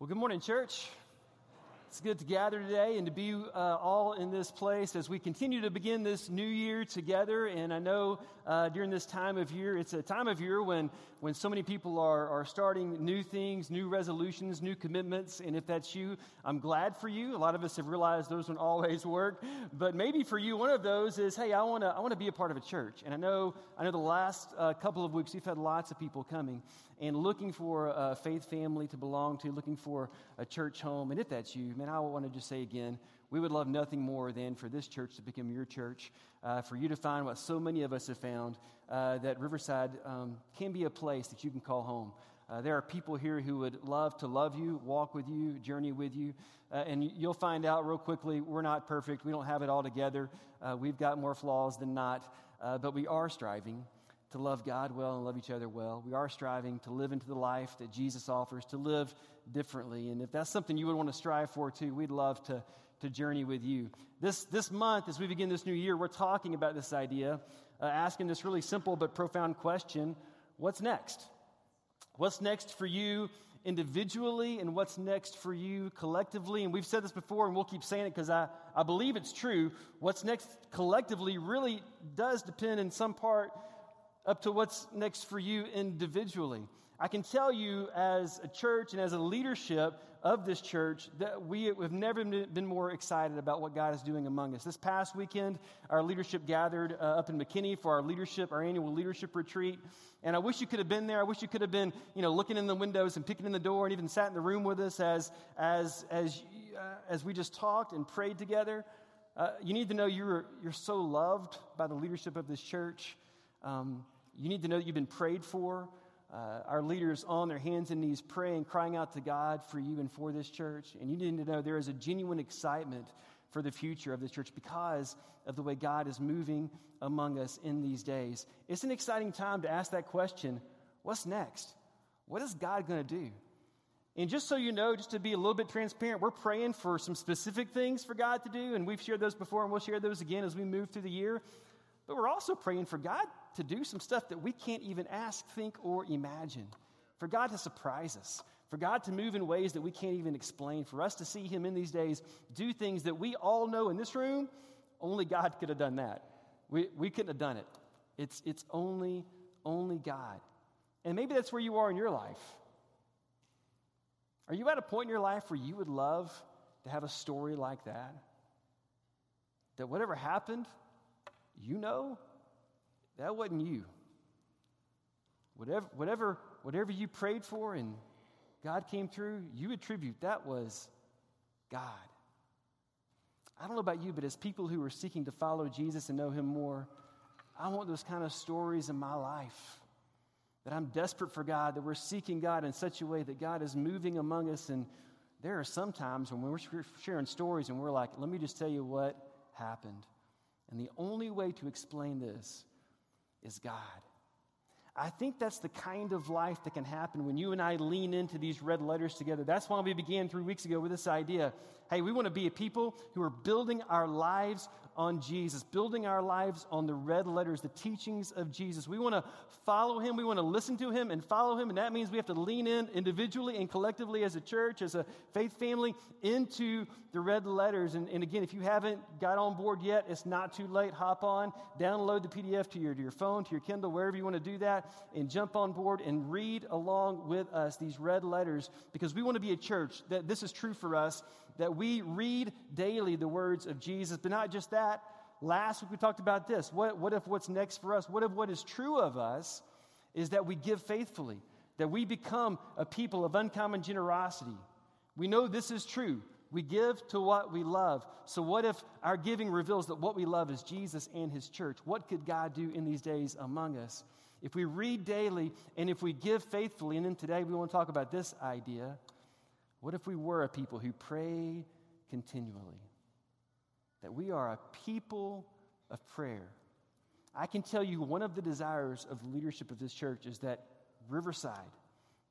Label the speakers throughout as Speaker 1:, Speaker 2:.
Speaker 1: Well, good morning, church. It's good to gather today and to be uh, all in this place as we continue to begin this new year together. And I know uh, during this time of year, it's a time of year when, when so many people are, are starting new things, new resolutions, new commitments. And if that's you, I'm glad for you. A lot of us have realized those don't always work. But maybe for you, one of those is, hey, I want to I wanna be a part of a church. And I know, I know the last uh, couple of weeks, we've had lots of people coming and looking for a faith family to belong to, looking for a church home. And if that's you, man, I want to just say again, we would love nothing more than for this church to become your church, uh, for you to find what so many of us have found uh, that Riverside um, can be a place that you can call home. Uh, there are people here who would love to love you, walk with you, journey with you. Uh, and you'll find out real quickly we're not perfect. We don't have it all together. Uh, we've got more flaws than not, uh, but we are striving to love God well and love each other well. We are striving to live into the life that Jesus offers, to live differently. And if that's something you would want to strive for too, we'd love to, to journey with you. This, this month, as we begin this new year, we're talking about this idea, uh, asking this really simple but profound question what's next? What's next for you individually and what's next for you collectively? And we've said this before and we'll keep saying it because I, I believe it's true. What's next collectively really does depend in some part up to what's next for you individually. I can tell you as a church and as a leadership of this church that we have never been more excited about what God is doing among us. This past weekend, our leadership gathered uh, up in McKinney for our leadership, our annual leadership retreat. And I wish you could have been there. I wish you could have been, you know, looking in the windows and picking in the door and even sat in the room with us as, as, as, uh, as we just talked and prayed together. Uh, you need to know you're, you're so loved by the leadership of this church. Um, you need to know that you've been prayed for. Uh, our leaders on their hands and knees praying, crying out to God for you and for this church. And you need to know there is a genuine excitement for the future of this church because of the way God is moving among us in these days. It's an exciting time to ask that question what's next? What is God going to do? And just so you know, just to be a little bit transparent, we're praying for some specific things for God to do, and we've shared those before, and we'll share those again as we move through the year. But we're also praying for God to do some stuff that we can't even ask, think, or imagine. For God to surprise us. For God to move in ways that we can't even explain. For us to see Him in these days do things that we all know in this room, only God could have done that. We, we couldn't have done it. It's, it's only, only God. And maybe that's where you are in your life. Are you at a point in your life where you would love to have a story like that? That whatever happened, you know that wasn't you. Whatever, whatever, whatever you prayed for and God came through, you attribute that was God. I don't know about you, but as people who are seeking to follow Jesus and know Him more, I want those kind of stories in my life. That I'm desperate for God, that we're seeking God in such a way that God is moving among us. And there are some times when we're sharing stories and we're like, let me just tell you what happened. And the only way to explain this is God. I think that's the kind of life that can happen when you and I lean into these red letters together. That's why we began three weeks ago with this idea. Hey, we want to be a people who are building our lives on Jesus, building our lives on the red letters, the teachings of Jesus. We want to follow him, we want to listen to him and follow him, and that means we have to lean in individually and collectively as a church, as a faith family, into the red letters. And, and again, if you haven't got on board yet, it's not too late. Hop on, download the PDF to your, to your phone, to your Kindle, wherever you want to do that, and jump on board and read along with us these red letters because we want to be a church that this is true for us that we read daily the words of Jesus. But not just that. Last week we talked about this. What, what if what's next for us? What if what is true of us is that we give faithfully, that we become a people of uncommon generosity? We know this is true. We give to what we love. So, what if our giving reveals that what we love is Jesus and His church? What could God do in these days among us? If we read daily and if we give faithfully, and then today we want to talk about this idea what if we were a people who pray continually? That we are a people of prayer. I can tell you one of the desires of the leadership of this church is that Riverside,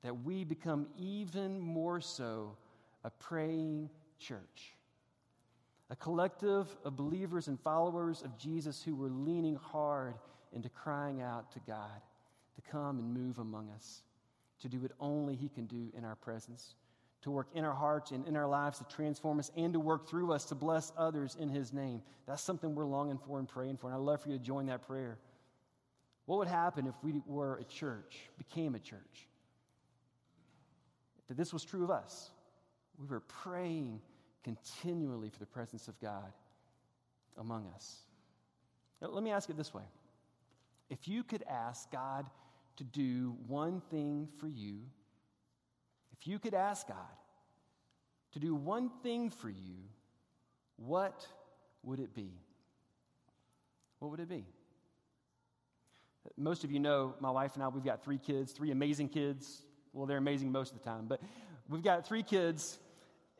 Speaker 1: that we become even more so a praying church. A collective of believers and followers of Jesus who were leaning hard into crying out to God to come and move among us, to do what only He can do in our presence to work in our hearts and in our lives to transform us and to work through us to bless others in His name. That's something we're longing for and praying for. And I'd love for you to join that prayer. What would happen if we were a church, became a church? That this was true of us. We were praying continually for the presence of God among us. Now, let me ask it this way If you could ask God to do one thing for you, if you could ask God to do one thing for you, what would it be? What would it be? Most of you know my wife and I, we've got three kids, three amazing kids. Well, they're amazing most of the time, but we've got three kids.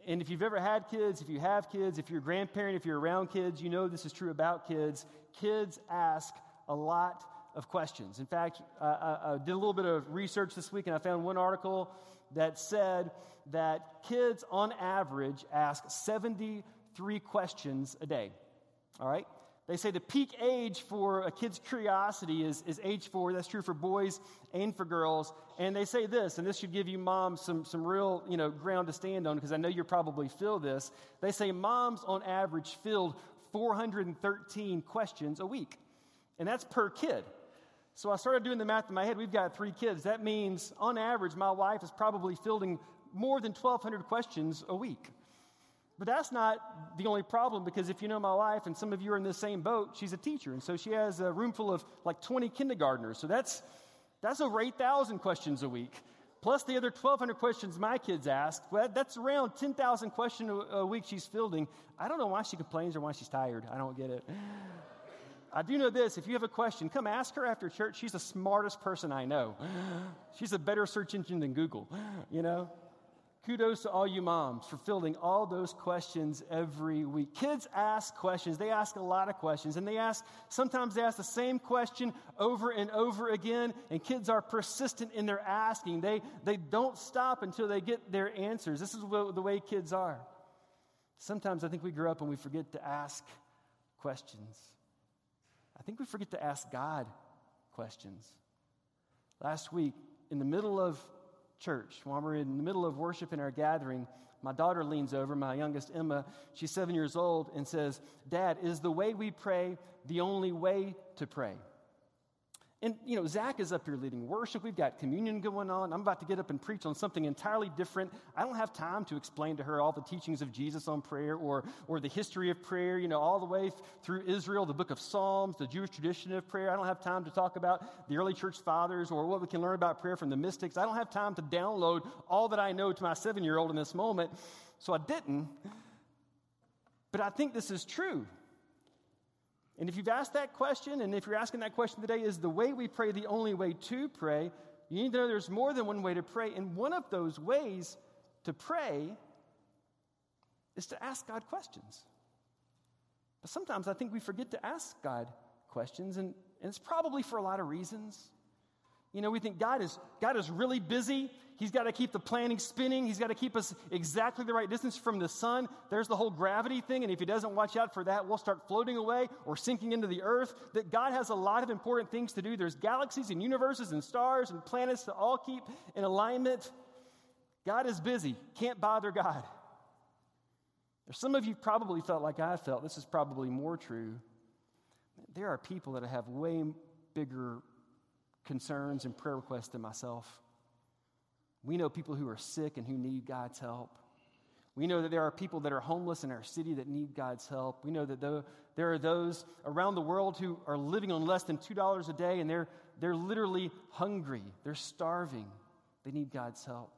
Speaker 1: And if you've ever had kids, if you have kids, if you're a grandparent, if you're around kids, you know this is true about kids. Kids ask a lot of questions. In fact, uh, I, I did a little bit of research this week and I found one article that said that kids on average ask 73 questions a day. All right? They say the peak age for a kid's curiosity is, is age four. That's true for boys and for girls. And they say this, and this should give you moms some, some real you know, ground to stand on because I know you probably feel this. They say moms on average filled 413 questions a week. And that's per kid. So I started doing the math in my head. We've got three kids. That means, on average, my wife is probably fielding more than 1,200 questions a week. But that's not the only problem because if you know my wife, and some of you are in the same boat, she's a teacher. And so she has a room full of like 20 kindergartners. So that's, that's over 8,000 questions a week. Plus the other 1,200 questions my kids ask. Well, that's around 10,000 questions a week she's fielding. I don't know why she complains or why she's tired. I don't get it. I do know this if you have a question, come ask her after church. She's the smartest person I know. She's a better search engine than Google, you know? Kudos to all you moms for fielding all those questions every week. Kids ask questions. They ask a lot of questions, and they ask, sometimes they ask the same question over and over again, and kids are persistent in their asking. They, they don't stop until they get their answers. This is the way kids are. Sometimes I think we grow up and we forget to ask questions. Think we forget to ask God questions. Last week, in the middle of church, while we're in the middle of worship in our gathering, my daughter leans over, my youngest Emma, she's seven years old, and says, Dad, is the way we pray the only way to pray? And, you know, Zach is up here leading worship. We've got communion going on. I'm about to get up and preach on something entirely different. I don't have time to explain to her all the teachings of Jesus on prayer or, or the history of prayer, you know, all the way through Israel, the book of Psalms, the Jewish tradition of prayer. I don't have time to talk about the early church fathers or what we can learn about prayer from the mystics. I don't have time to download all that I know to my seven year old in this moment. So I didn't. But I think this is true. And if you've asked that question, and if you're asking that question today, is the way we pray the only way to pray? You need to know there's more than one way to pray. And one of those ways to pray is to ask God questions. But sometimes I think we forget to ask God questions, and, and it's probably for a lot of reasons. You know, we think God is, God is really busy. He's got to keep the planning spinning. He's got to keep us exactly the right distance from the sun. There's the whole gravity thing, and if He doesn't watch out for that, we'll start floating away or sinking into the earth. That God has a lot of important things to do. There's galaxies and universes and stars and planets to all keep in alignment. God is busy. Can't bother God. There's some of you probably felt like I felt. This is probably more true. There are people that have way bigger concerns and prayer requests than myself. We know people who are sick and who need God's help. We know that there are people that are homeless in our city that need God's help. We know that there are those around the world who are living on less than $2 a day and they're, they're literally hungry. They're starving. They need God's help.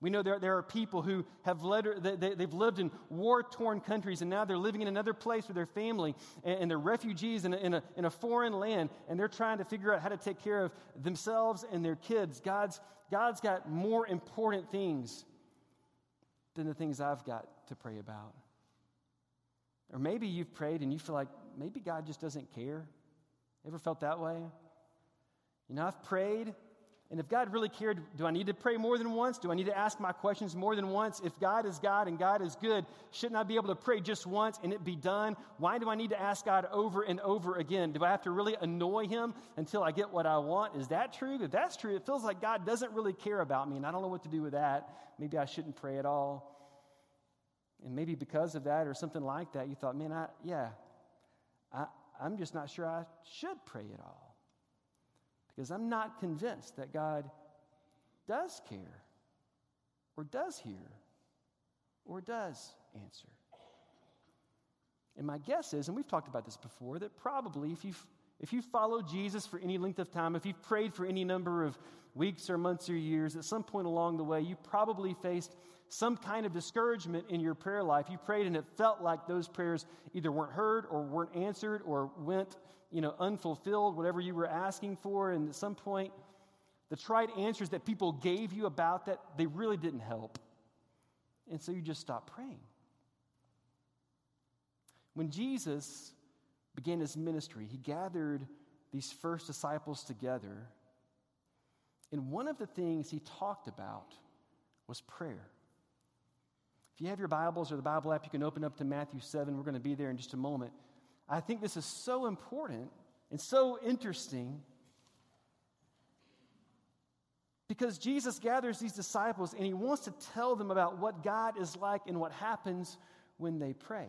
Speaker 1: We know there, there are people who have led, they, they've lived in war torn countries and now they're living in another place with their family and, and they're refugees in a, in, a, in a foreign land and they're trying to figure out how to take care of themselves and their kids. God's, God's got more important things than the things I've got to pray about. Or maybe you've prayed and you feel like maybe God just doesn't care. Ever felt that way? You know, I've prayed And if God really cared, do I need to pray more than once? Do I need to ask my questions more than once? If God is God and God is good, shouldn't I be able to pray just once and it be done? Why do I need to ask God over and over again? Do I have to really annoy Him until I get what I want? Is that true? If that's true, it feels like God doesn't really care about me, and I don't know what to do with that. Maybe I shouldn't pray at all. And maybe because of that or something like that, you thought, man, I, yeah, I, I'm just not sure I should pray at all because I'm not convinced that God does care or does hear or does answer. And my guess is, and we've talked about this before, that probably if you've if you followed Jesus for any length of time, if you've prayed for any number of weeks or months or years, at some point along the way, you probably faced some kind of discouragement in your prayer life. You prayed and it felt like those prayers either weren't heard or weren't answered or went you know, unfulfilled, whatever you were asking for. And at some point, the trite answers that people gave you about that, they really didn't help. And so you just stopped praying. When Jesus began his ministry, he gathered these first disciples together. And one of the things he talked about was prayer. If you have your Bibles or the Bible app, you can open up to Matthew 7. We're going to be there in just a moment. I think this is so important and so interesting because Jesus gathers these disciples and he wants to tell them about what God is like and what happens when they pray.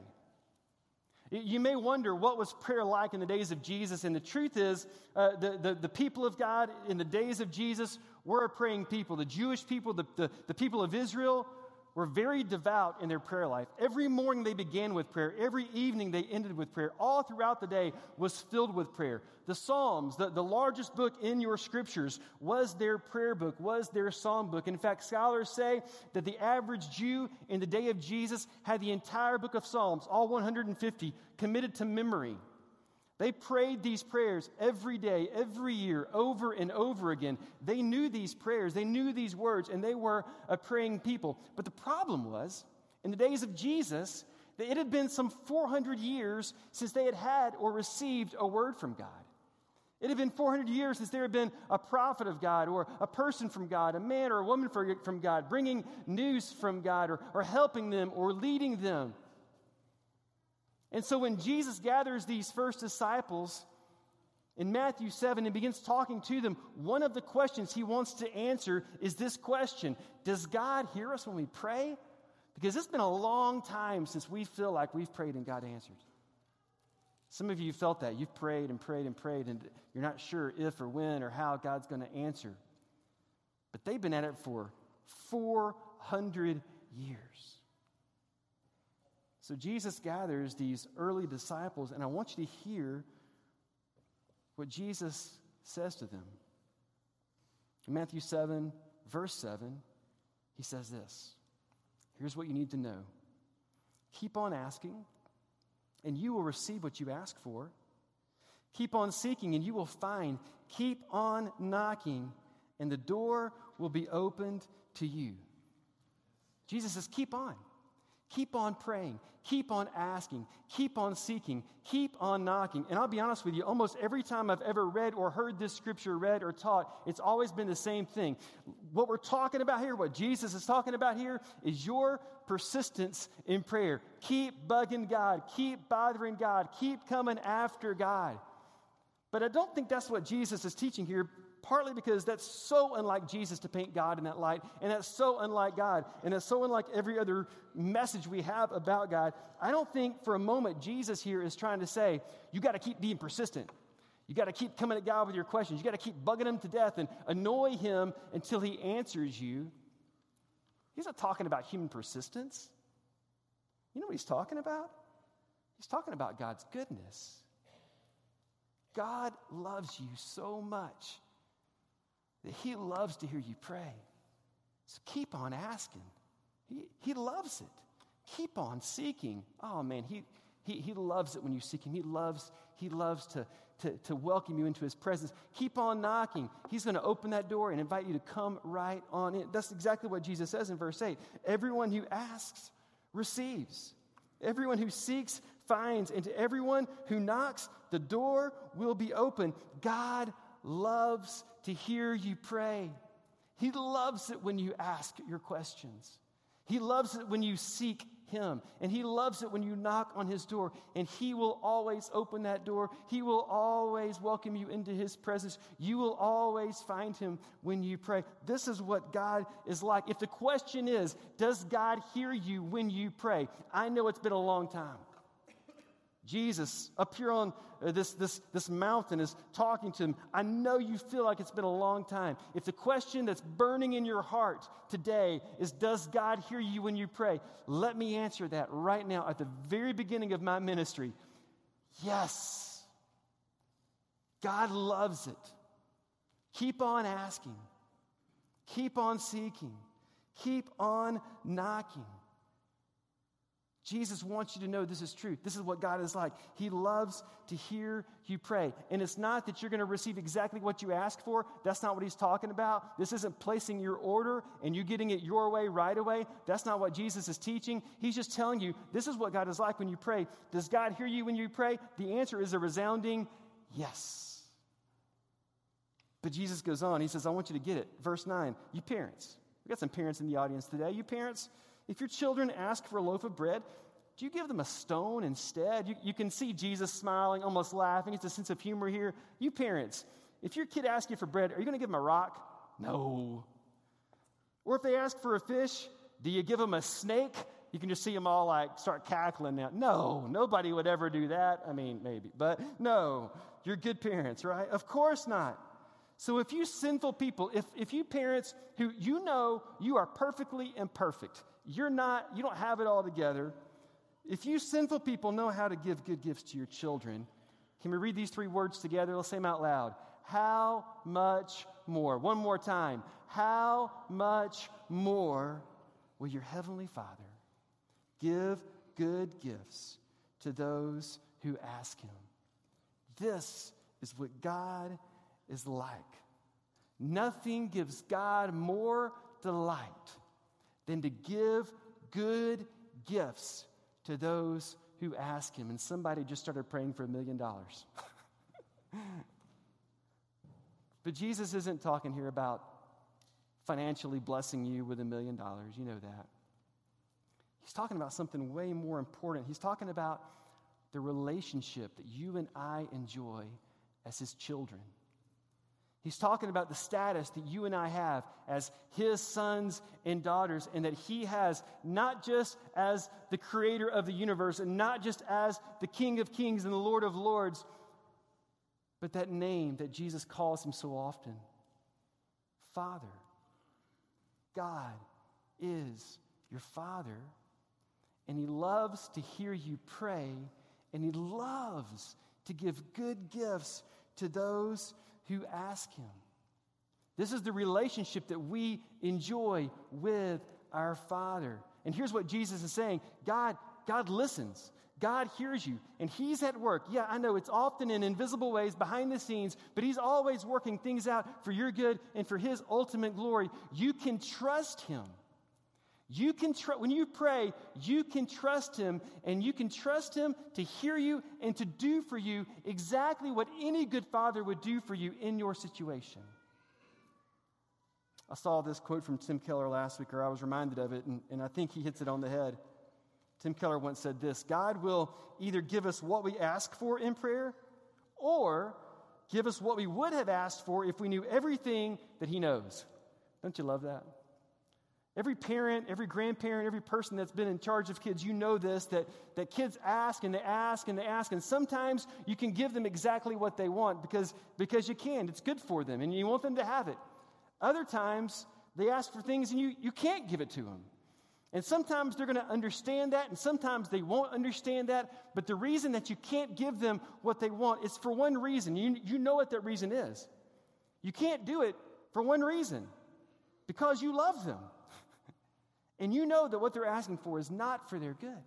Speaker 1: You may wonder what was prayer like in the days of Jesus, and the truth is, uh, the, the, the, people of God in the days of Jesus were a praying people. The Jewish people, the, the, the people of Israel, were very devout in their prayer life. Every morning they began with prayer. Every evening they ended with prayer. All throughout the day was filled with prayer. The Psalms, the, the largest book in your scriptures, was their prayer book, was their psalm book. In fact, scholars say that the average Jew in the day of Jesus had the entire book of Psalms, all 150, committed to memory. They prayed these prayers every day, every year, over and over again. They knew these prayers, they knew these words, and they were a praying people. But the problem was, in the days of Jesus, that it had been some 400 years since they had had or received a word from God. It had been 400 years since there had been a prophet of God or a person from God, a man or a woman from God, bringing news from God or, or helping them or leading them. And so when Jesus gathers these first disciples in Matthew 7 and begins talking to them, one of the questions he wants to answer is this question Does God hear us when we pray? Because it's been a long time since we feel like we've prayed and God answered. Some of you felt that. You've prayed and prayed and prayed, and you're not sure if or when or how God's going to answer. But they've been at it for 400 years. So Jesus gathers these early disciples, and I want you to hear what Jesus says to them. In Matthew 7, verse 7, he says this Here's what you need to know keep on asking, and you will receive what you ask for. Keep on seeking, and you will find. Keep on knocking, and the door will be opened to you. Jesus says, Keep on. Keep on praying. Keep on asking. Keep on seeking. Keep on knocking. And I'll be honest with you, almost every time I've ever read or heard this scripture read or taught, it's always been the same thing. What we're talking about here, what Jesus is talking about here, is your persistence in prayer. Keep bugging God. Keep bothering God. Keep coming after God. But I don't think that's what Jesus is teaching here partly because that's so unlike Jesus to paint God in that light, and that's so unlike God, and that's so unlike every other message we have about God. I don't think for a moment Jesus here is trying to say, you got to keep being persistent. You got to keep coming at God with your questions. You got to keep bugging him to death and annoy him until he answers you. He's not talking about human persistence. You know what he's talking about? He's talking about God's goodness. God loves you so much that He loves to hear you pray. So keep on asking. He, he loves it. Keep on seeking. Oh man, he, he, he loves it when you seek Him. He loves, he loves to, to, to welcome you into His presence. Keep on knocking. He's going to open that door and invite you to come right on in. That's exactly what Jesus says in verse 8. Everyone who asks receives, everyone who seeks finds, and to everyone who knocks, the door will be open. God loves to hear you pray. He loves it when you ask your questions. He loves it when you seek him. And He loves it when you knock on His door, and He will always open that door. He will always welcome you into His presence. You will always find Him when you pray. This is what God is like. If the question is, does God hear you when you pray? I know it's been a long time. Jesus up here on uh, this, this, this mountain is talking to him. I know you feel like it's been a long time. If the question that's burning in your heart today is, Does God hear you when you pray? Let me answer that right now at the very beginning of my ministry. Yes. God loves it. Keep on asking, keep on seeking, keep on knocking. Jesus wants you to know this is true. This is what God is like. He loves to hear you pray. And it's not that you're going to receive exactly what you ask for. That's not what he's talking about. This isn't placing your order and you getting it your way right away. That's not what Jesus is teaching. He's just telling you this is what God is like when you pray. Does God hear you when you pray? The answer is a resounding yes. But Jesus goes on. He says, I want you to get it. Verse 9, you parents. We got some parents in the audience today. You parents, if your children ask for a loaf of bread, do you give them a stone instead? You, you can see Jesus smiling, almost laughing. It's a sense of humor here. You parents, if your kid asks you for bread, are you going to give them a rock? No. Or if they ask for a fish, do you give them a snake? You can just see them all like start cackling now. No, nobody would ever do that. I mean, maybe, but no, you're good parents, right? Of course not. So if you sinful people, if, if you parents who you know you are perfectly imperfect, you're not, you don't have it all together. If you sinful people know how to give good gifts to your children, can we read these three words together? Let's say them out loud. How much more? One more time. How much more will your heavenly Father give good gifts to those who ask him? This is what God is like. Nothing gives God more delight than to give good gifts to those who ask Him. And somebody just started praying for a million dollars. But Jesus isn't talking here about financially blessing you with a million dollars. You know that. He's talking about something way more important. He's talking about the relationship that you and I enjoy as His children. He's talking about the status that you and I have as his sons and daughters, and that he has not just as the creator of the universe and not just as the King of kings and the Lord of lords, but that name that Jesus calls him so often Father. God is your Father, and he loves to hear you pray, and he loves to give good gifts to those who ask Him. This is the relationship that we enjoy with our Father. And here's what Jesus is saying God, God listens. God hears you, and He's at work. Yeah, I know it's often in invisible ways behind the scenes, but He's always working things out for your good and for His ultimate glory. You can trust Him. You can tr- when you pray, you can trust him and you can trust him to hear you and to do for you exactly what any good father would do for you in your situation. I saw this quote from Tim Keller last week, or I was reminded of it, and, and I think he hits it on the head. Tim Keller once said this God will either give us what we ask for in prayer or give us what we would have asked for if we knew everything that he knows. Don't you love that? Every parent, every grandparent, every person that's been in charge of kids, you know this that, that kids ask and they ask and they ask, and sometimes you can give them exactly what they want because, because you can. It's good for them and you want them to have it. Other times, they ask for things and you, you can't give it to them. And sometimes they're going to understand that, and sometimes they won't understand that. But the reason that you can't give them what they want is for one reason. You, you know what that reason is. You can't do it for one reason because you love them. And you know that what they're asking for is not for their good.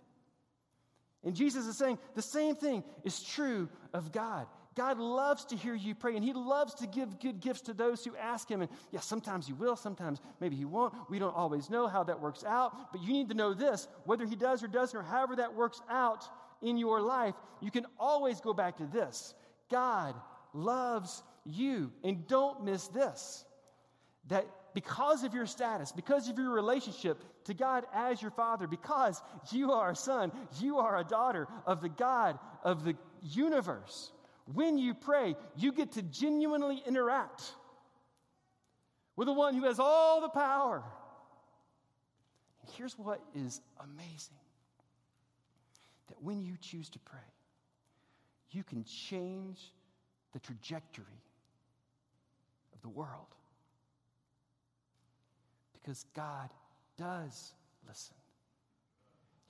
Speaker 1: And Jesus is saying the same thing is true of God. God loves to hear you pray, and He loves to give good gifts to those who ask Him. And yes, yeah, sometimes He will, sometimes maybe He won't. We don't always know how that works out, but you need to know this whether He does or doesn't, or however that works out in your life, you can always go back to this God loves you. And don't miss this that because of your status, because of your relationship to God as your father, because you are a son, you are a daughter of the God of the universe, when you pray, you get to genuinely interact with the one who has all the power. And here's what is amazing that when you choose to pray, you can change the trajectory of the world. Because God does listen,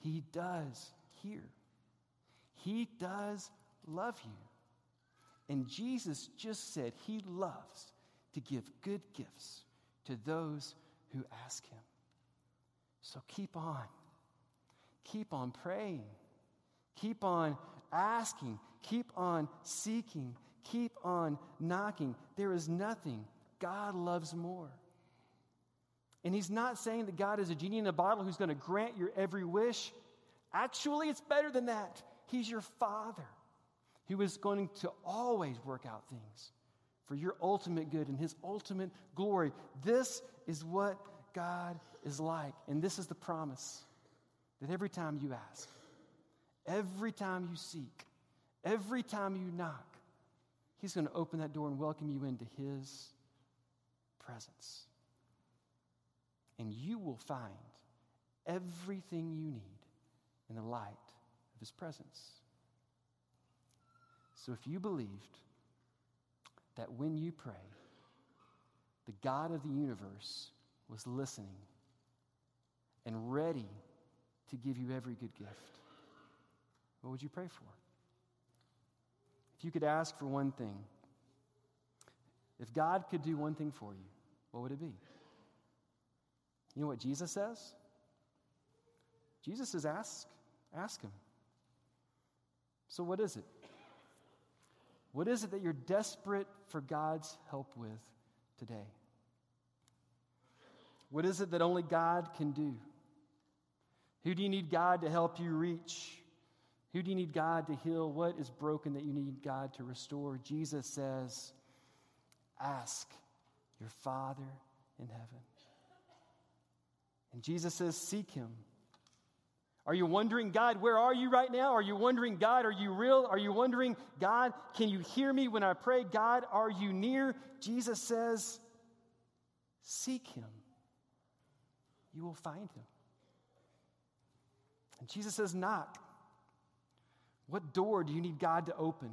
Speaker 1: He does hear, He does love you. And Jesus just said He loves to give good gifts to those who ask Him. So keep on. Keep on praying. Keep on asking. Keep on seeking. Keep on knocking. There is nothing God loves more. And He's not saying that God is a genie in a bottle who's going to grant your every wish. Actually, it's better than that. He's your Father who is going to always work out things for your ultimate good and His ultimate glory. This is what God is like. And this is the promise that every time you ask, every time you seek, every time you knock, He's going to open that door and welcome you into His presence. And you will find everything you need in the light of His presence. So if you believed that when you pray, the God of the universe was listening and ready to give you every good gift, what would you pray for? If you could ask for one thing, if God could do one thing for you, what would it be? You know what Jesus says? Jesus says, ask, ask him. So, what is it? What is it that you're desperate for God's help with today? What is it that only God can do? Who do you need God to help you reach? Who do you need God to heal? What is broken that you need God to restore? Jesus says, Ask your Father in heaven. And Jesus says, Seek him. Are you wondering, God, where are you right now? Are you wondering, God, are you real? Are you wondering, God, can you hear me when I pray? God, are you near? Jesus says, Seek him. You will find him. And Jesus says, Knock. What door do you need God to open?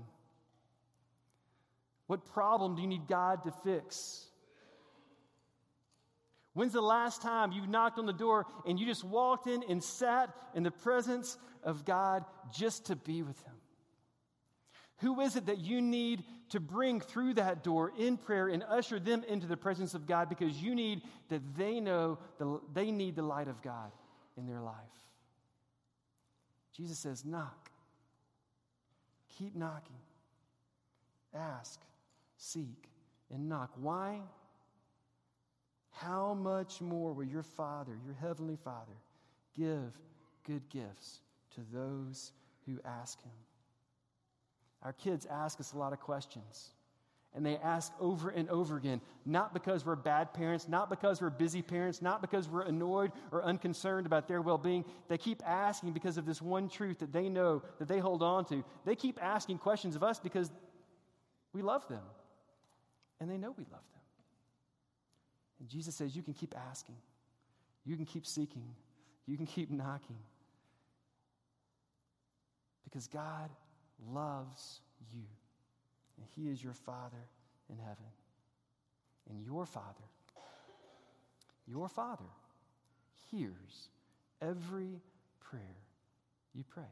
Speaker 1: What problem do you need God to fix? When's the last time you knocked on the door and you just walked in and sat in the presence of God just to be with Him? Who is it that you need to bring through that door in prayer and usher them into the presence of God because you need that they know the, they need the light of God in their life? Jesus says, Knock. Keep knocking. Ask, seek, and knock. Why? How much more will your Father, your Heavenly Father, give good gifts to those who ask Him? Our kids ask us a lot of questions. And they ask over and over again, not because we're bad parents, not because we're busy parents, not because we're annoyed or unconcerned about their well being. They keep asking because of this one truth that they know, that they hold on to. They keep asking questions of us because we love them. And they know we love them. And Jesus says, You can keep asking, you can keep seeking, you can keep knocking. Because God loves you, and He is your Father in heaven. And your Father, your Father hears every prayer you pray.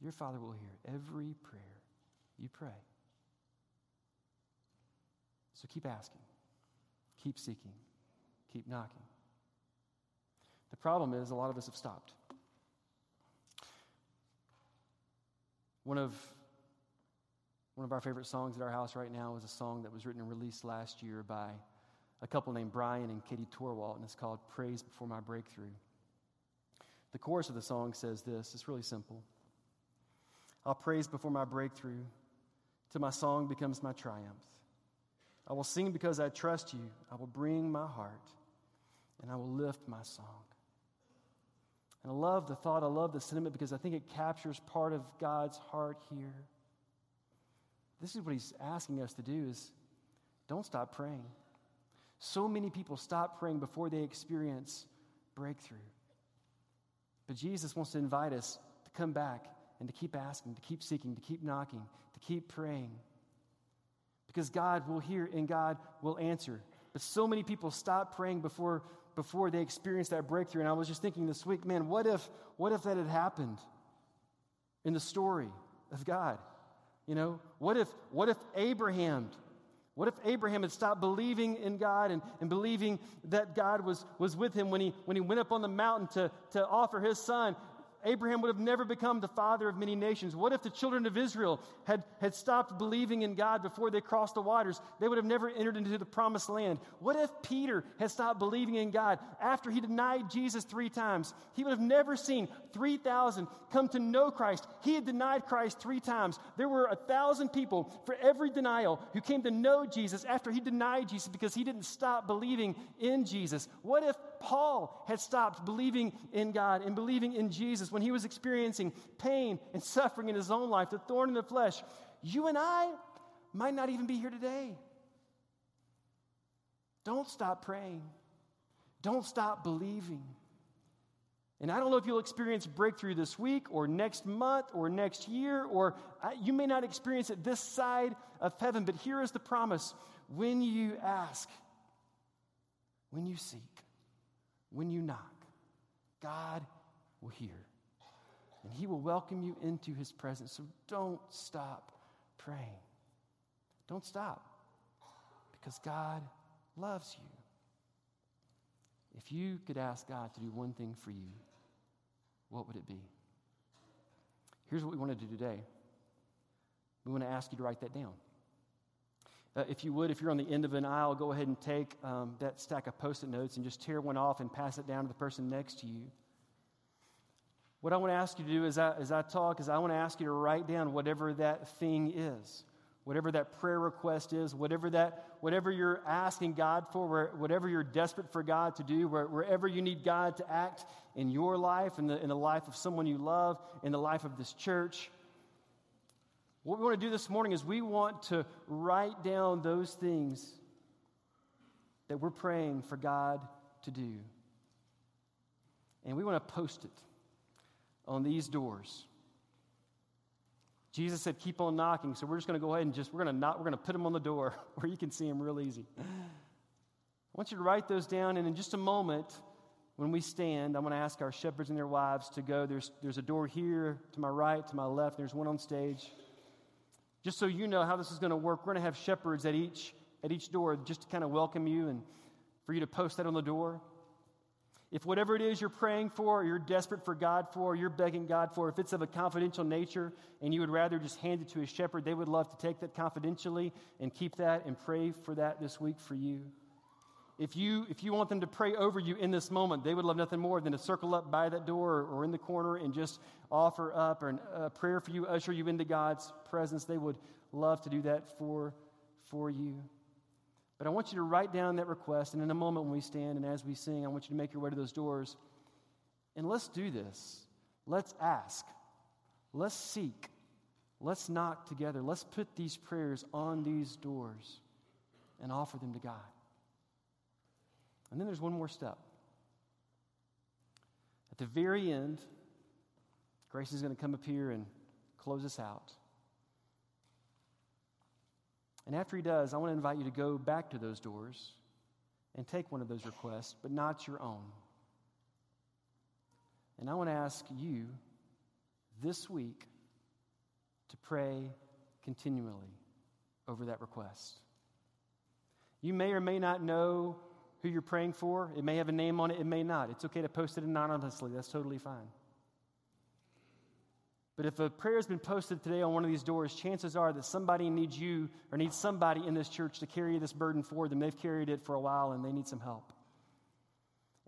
Speaker 1: Your Father will hear every prayer you pray. So keep asking. Keep seeking, keep knocking. The problem is, a lot of us have stopped. One of, one of our favorite songs at our house right now is a song that was written and released last year by a couple named Brian and Katie Torwalt, and it's called Praise Before My Breakthrough. The chorus of the song says this it's really simple I'll praise before my breakthrough till my song becomes my triumph. I will sing because I trust you. I will bring my heart and I will lift my song. And I love the thought, I love the sentiment because I think it captures part of God's heart here. This is what he's asking us to do is don't stop praying. So many people stop praying before they experience breakthrough. But Jesus wants to invite us to come back and to keep asking, to keep seeking, to keep knocking, to keep praying. Because God will hear and God will answer. But so many people stop praying before, before they experience that breakthrough. And I was just thinking this week, man, what if, what if that had happened in the story of God? You know, what if, what if Abraham what if Abraham had stopped believing in God and, and believing that God was, was with him when he, when he went up on the mountain to, to offer his son? Abraham would have never become the father of many nations. What if the children of Israel had, had stopped believing in God before they crossed the waters? They would have never entered into the promised land. What if Peter had stopped believing in God after he denied Jesus three times? He would have never seen 3,000 come to know Christ. He had denied Christ three times. There were a thousand people for every denial who came to know Jesus after he denied Jesus because he didn't stop believing in Jesus. What if Paul had stopped believing in God and believing in Jesus when he was experiencing pain and suffering in his own life, the thorn in the flesh, you and I might not even be here today. Don't stop praying. Don't stop believing. And I don't know if you'll experience breakthrough this week or next month or next year, or you may not experience it this side of heaven, but here is the promise when you ask, when you seek, when you knock, God will hear. And He will welcome you into His presence. So don't stop praying. Don't stop because God loves you. If you could ask God to do one thing for you, what would it be? Here's what we want to do today. We want to ask you to write that down. Uh, if you would, if you're on the end of an aisle, go ahead and take um, that stack of post it notes and just tear one off and pass it down to the person next to you. What I want to ask you to do as I, as I talk is I want to ask you to write down whatever that thing is, whatever that prayer request is, whatever, that, whatever you're asking God for, whatever you're desperate for God to do, wherever you need God to act in your life, in the, in the life of someone you love, in the life of this church. What we want to do this morning is we want to write down those things that we're praying for God to do. And we want to post it on these doors. Jesus said, keep on knocking. So we're just going to go ahead and just, we're going to knock, we're going to put them on the door where you can see them real easy. I want you to write those down, and in just a moment, when we stand, I'm going to ask our shepherds and their wives to go. There's, there's a door here to my right, to my left, there's one on stage. Just so you know how this is going to work, we're going to have shepherds at each, at each door just to kind of welcome you and for you to post that on the door. If whatever it is you're praying for, or you're desperate for God for, or you're begging God for, if it's of a confidential nature and you would rather just hand it to a shepherd, they would love to take that confidentially and keep that and pray for that this week for you. If you, if you want them to pray over you in this moment, they would love nothing more than to circle up by that door or, in the corner and just offer up a prayer for you, usher you into God's presence. They would love to do that for, for you. But I want you to write down that request, and in a moment when we stand and as we sing, I want you to make your way to those doors. And let's do this. Let's ask. Let's seek. Let's knock together. Let's put these prayers on these doors and offer them to God. And then there's one more step. At the very end, Grace is going to come up here and close us out. And after he does, I want to invite you to go back to those doors and take one of those requests, but not your own. And I want to ask you this week to pray continually over that request. You may or may not know who you're praying for. It may have a name on it, it may not. It's okay to post it anonymously. That's totally fine. But if a prayer has been posted today on one of these doors, chances are that somebody needs you or needs somebody in this church to carry this burden for them. They've carried it for a while and they need some help.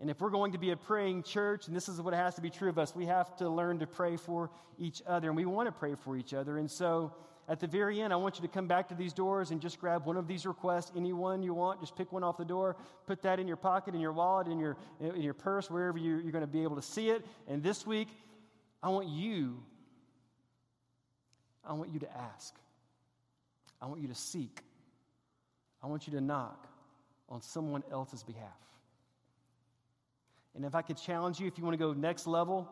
Speaker 1: And if we're going to be a praying church, and this is what has to be true of us, we have to learn to pray for each other. And we want to pray for each other. And so At the very end, I want you to come back to these doors and just grab one of these requests, any one you want. Just pick one off the door, put that in your pocket, in your wallet, in your, in your purse, wherever you're, you're going to be able to see it. And this week, I want you, I want you to ask. I want you to seek. I want you to knock on someone else's behalf. And if I could challenge you, if you want to go next level,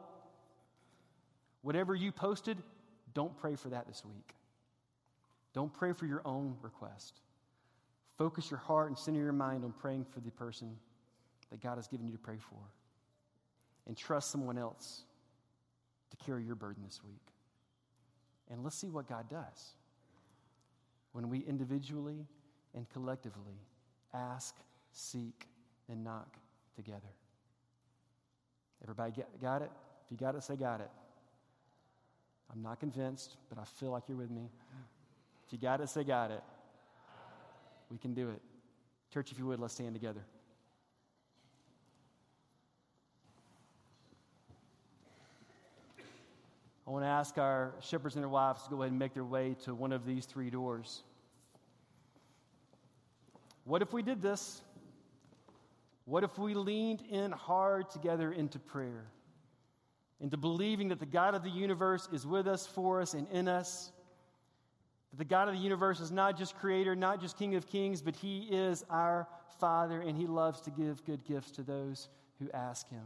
Speaker 1: whatever you posted, don't pray for that this week. Don't pray for your own request. Focus your heart and center your mind on praying for the person that God has given you to pray for. And trust someone else to carry your burden this week. And let's see what God does when we individually and collectively ask, seek, and knock together. Everybody get, got it? If you got it, say got it. I'm not convinced, but I feel like you're with me. If you got it, say got it. We can do it. Church, if you would, let's stand together. I want to ask our shepherds and their wives to go ahead and make their way to one of these three doors. What if we did this? What if we leaned in hard together into prayer, into believing that the God of the universe is with us, for us, and in us? That the God of the universe is not just creator, not just King of kings, but He is our Father, and He loves to give good gifts to those who ask Him.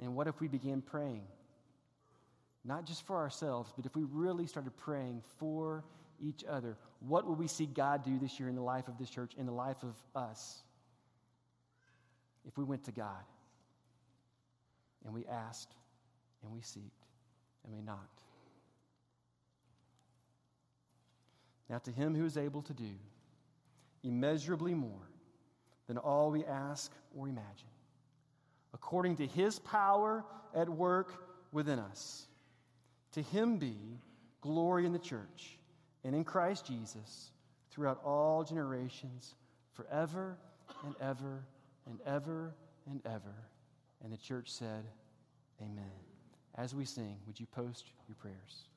Speaker 1: And what if we began praying? Not just for ourselves, but if we really started praying for each other, what will we see God do this year in the life of this church, in the life of us? if we went to God and we asked and we seeked and we knocked. Now, to him who is able to do immeasurably more than all we ask or imagine, according to his power at work within us, to him be glory in the church and in Christ Jesus throughout all generations, forever and ever and ever and ever. And the church said, Amen. As we sing, would you post your prayers?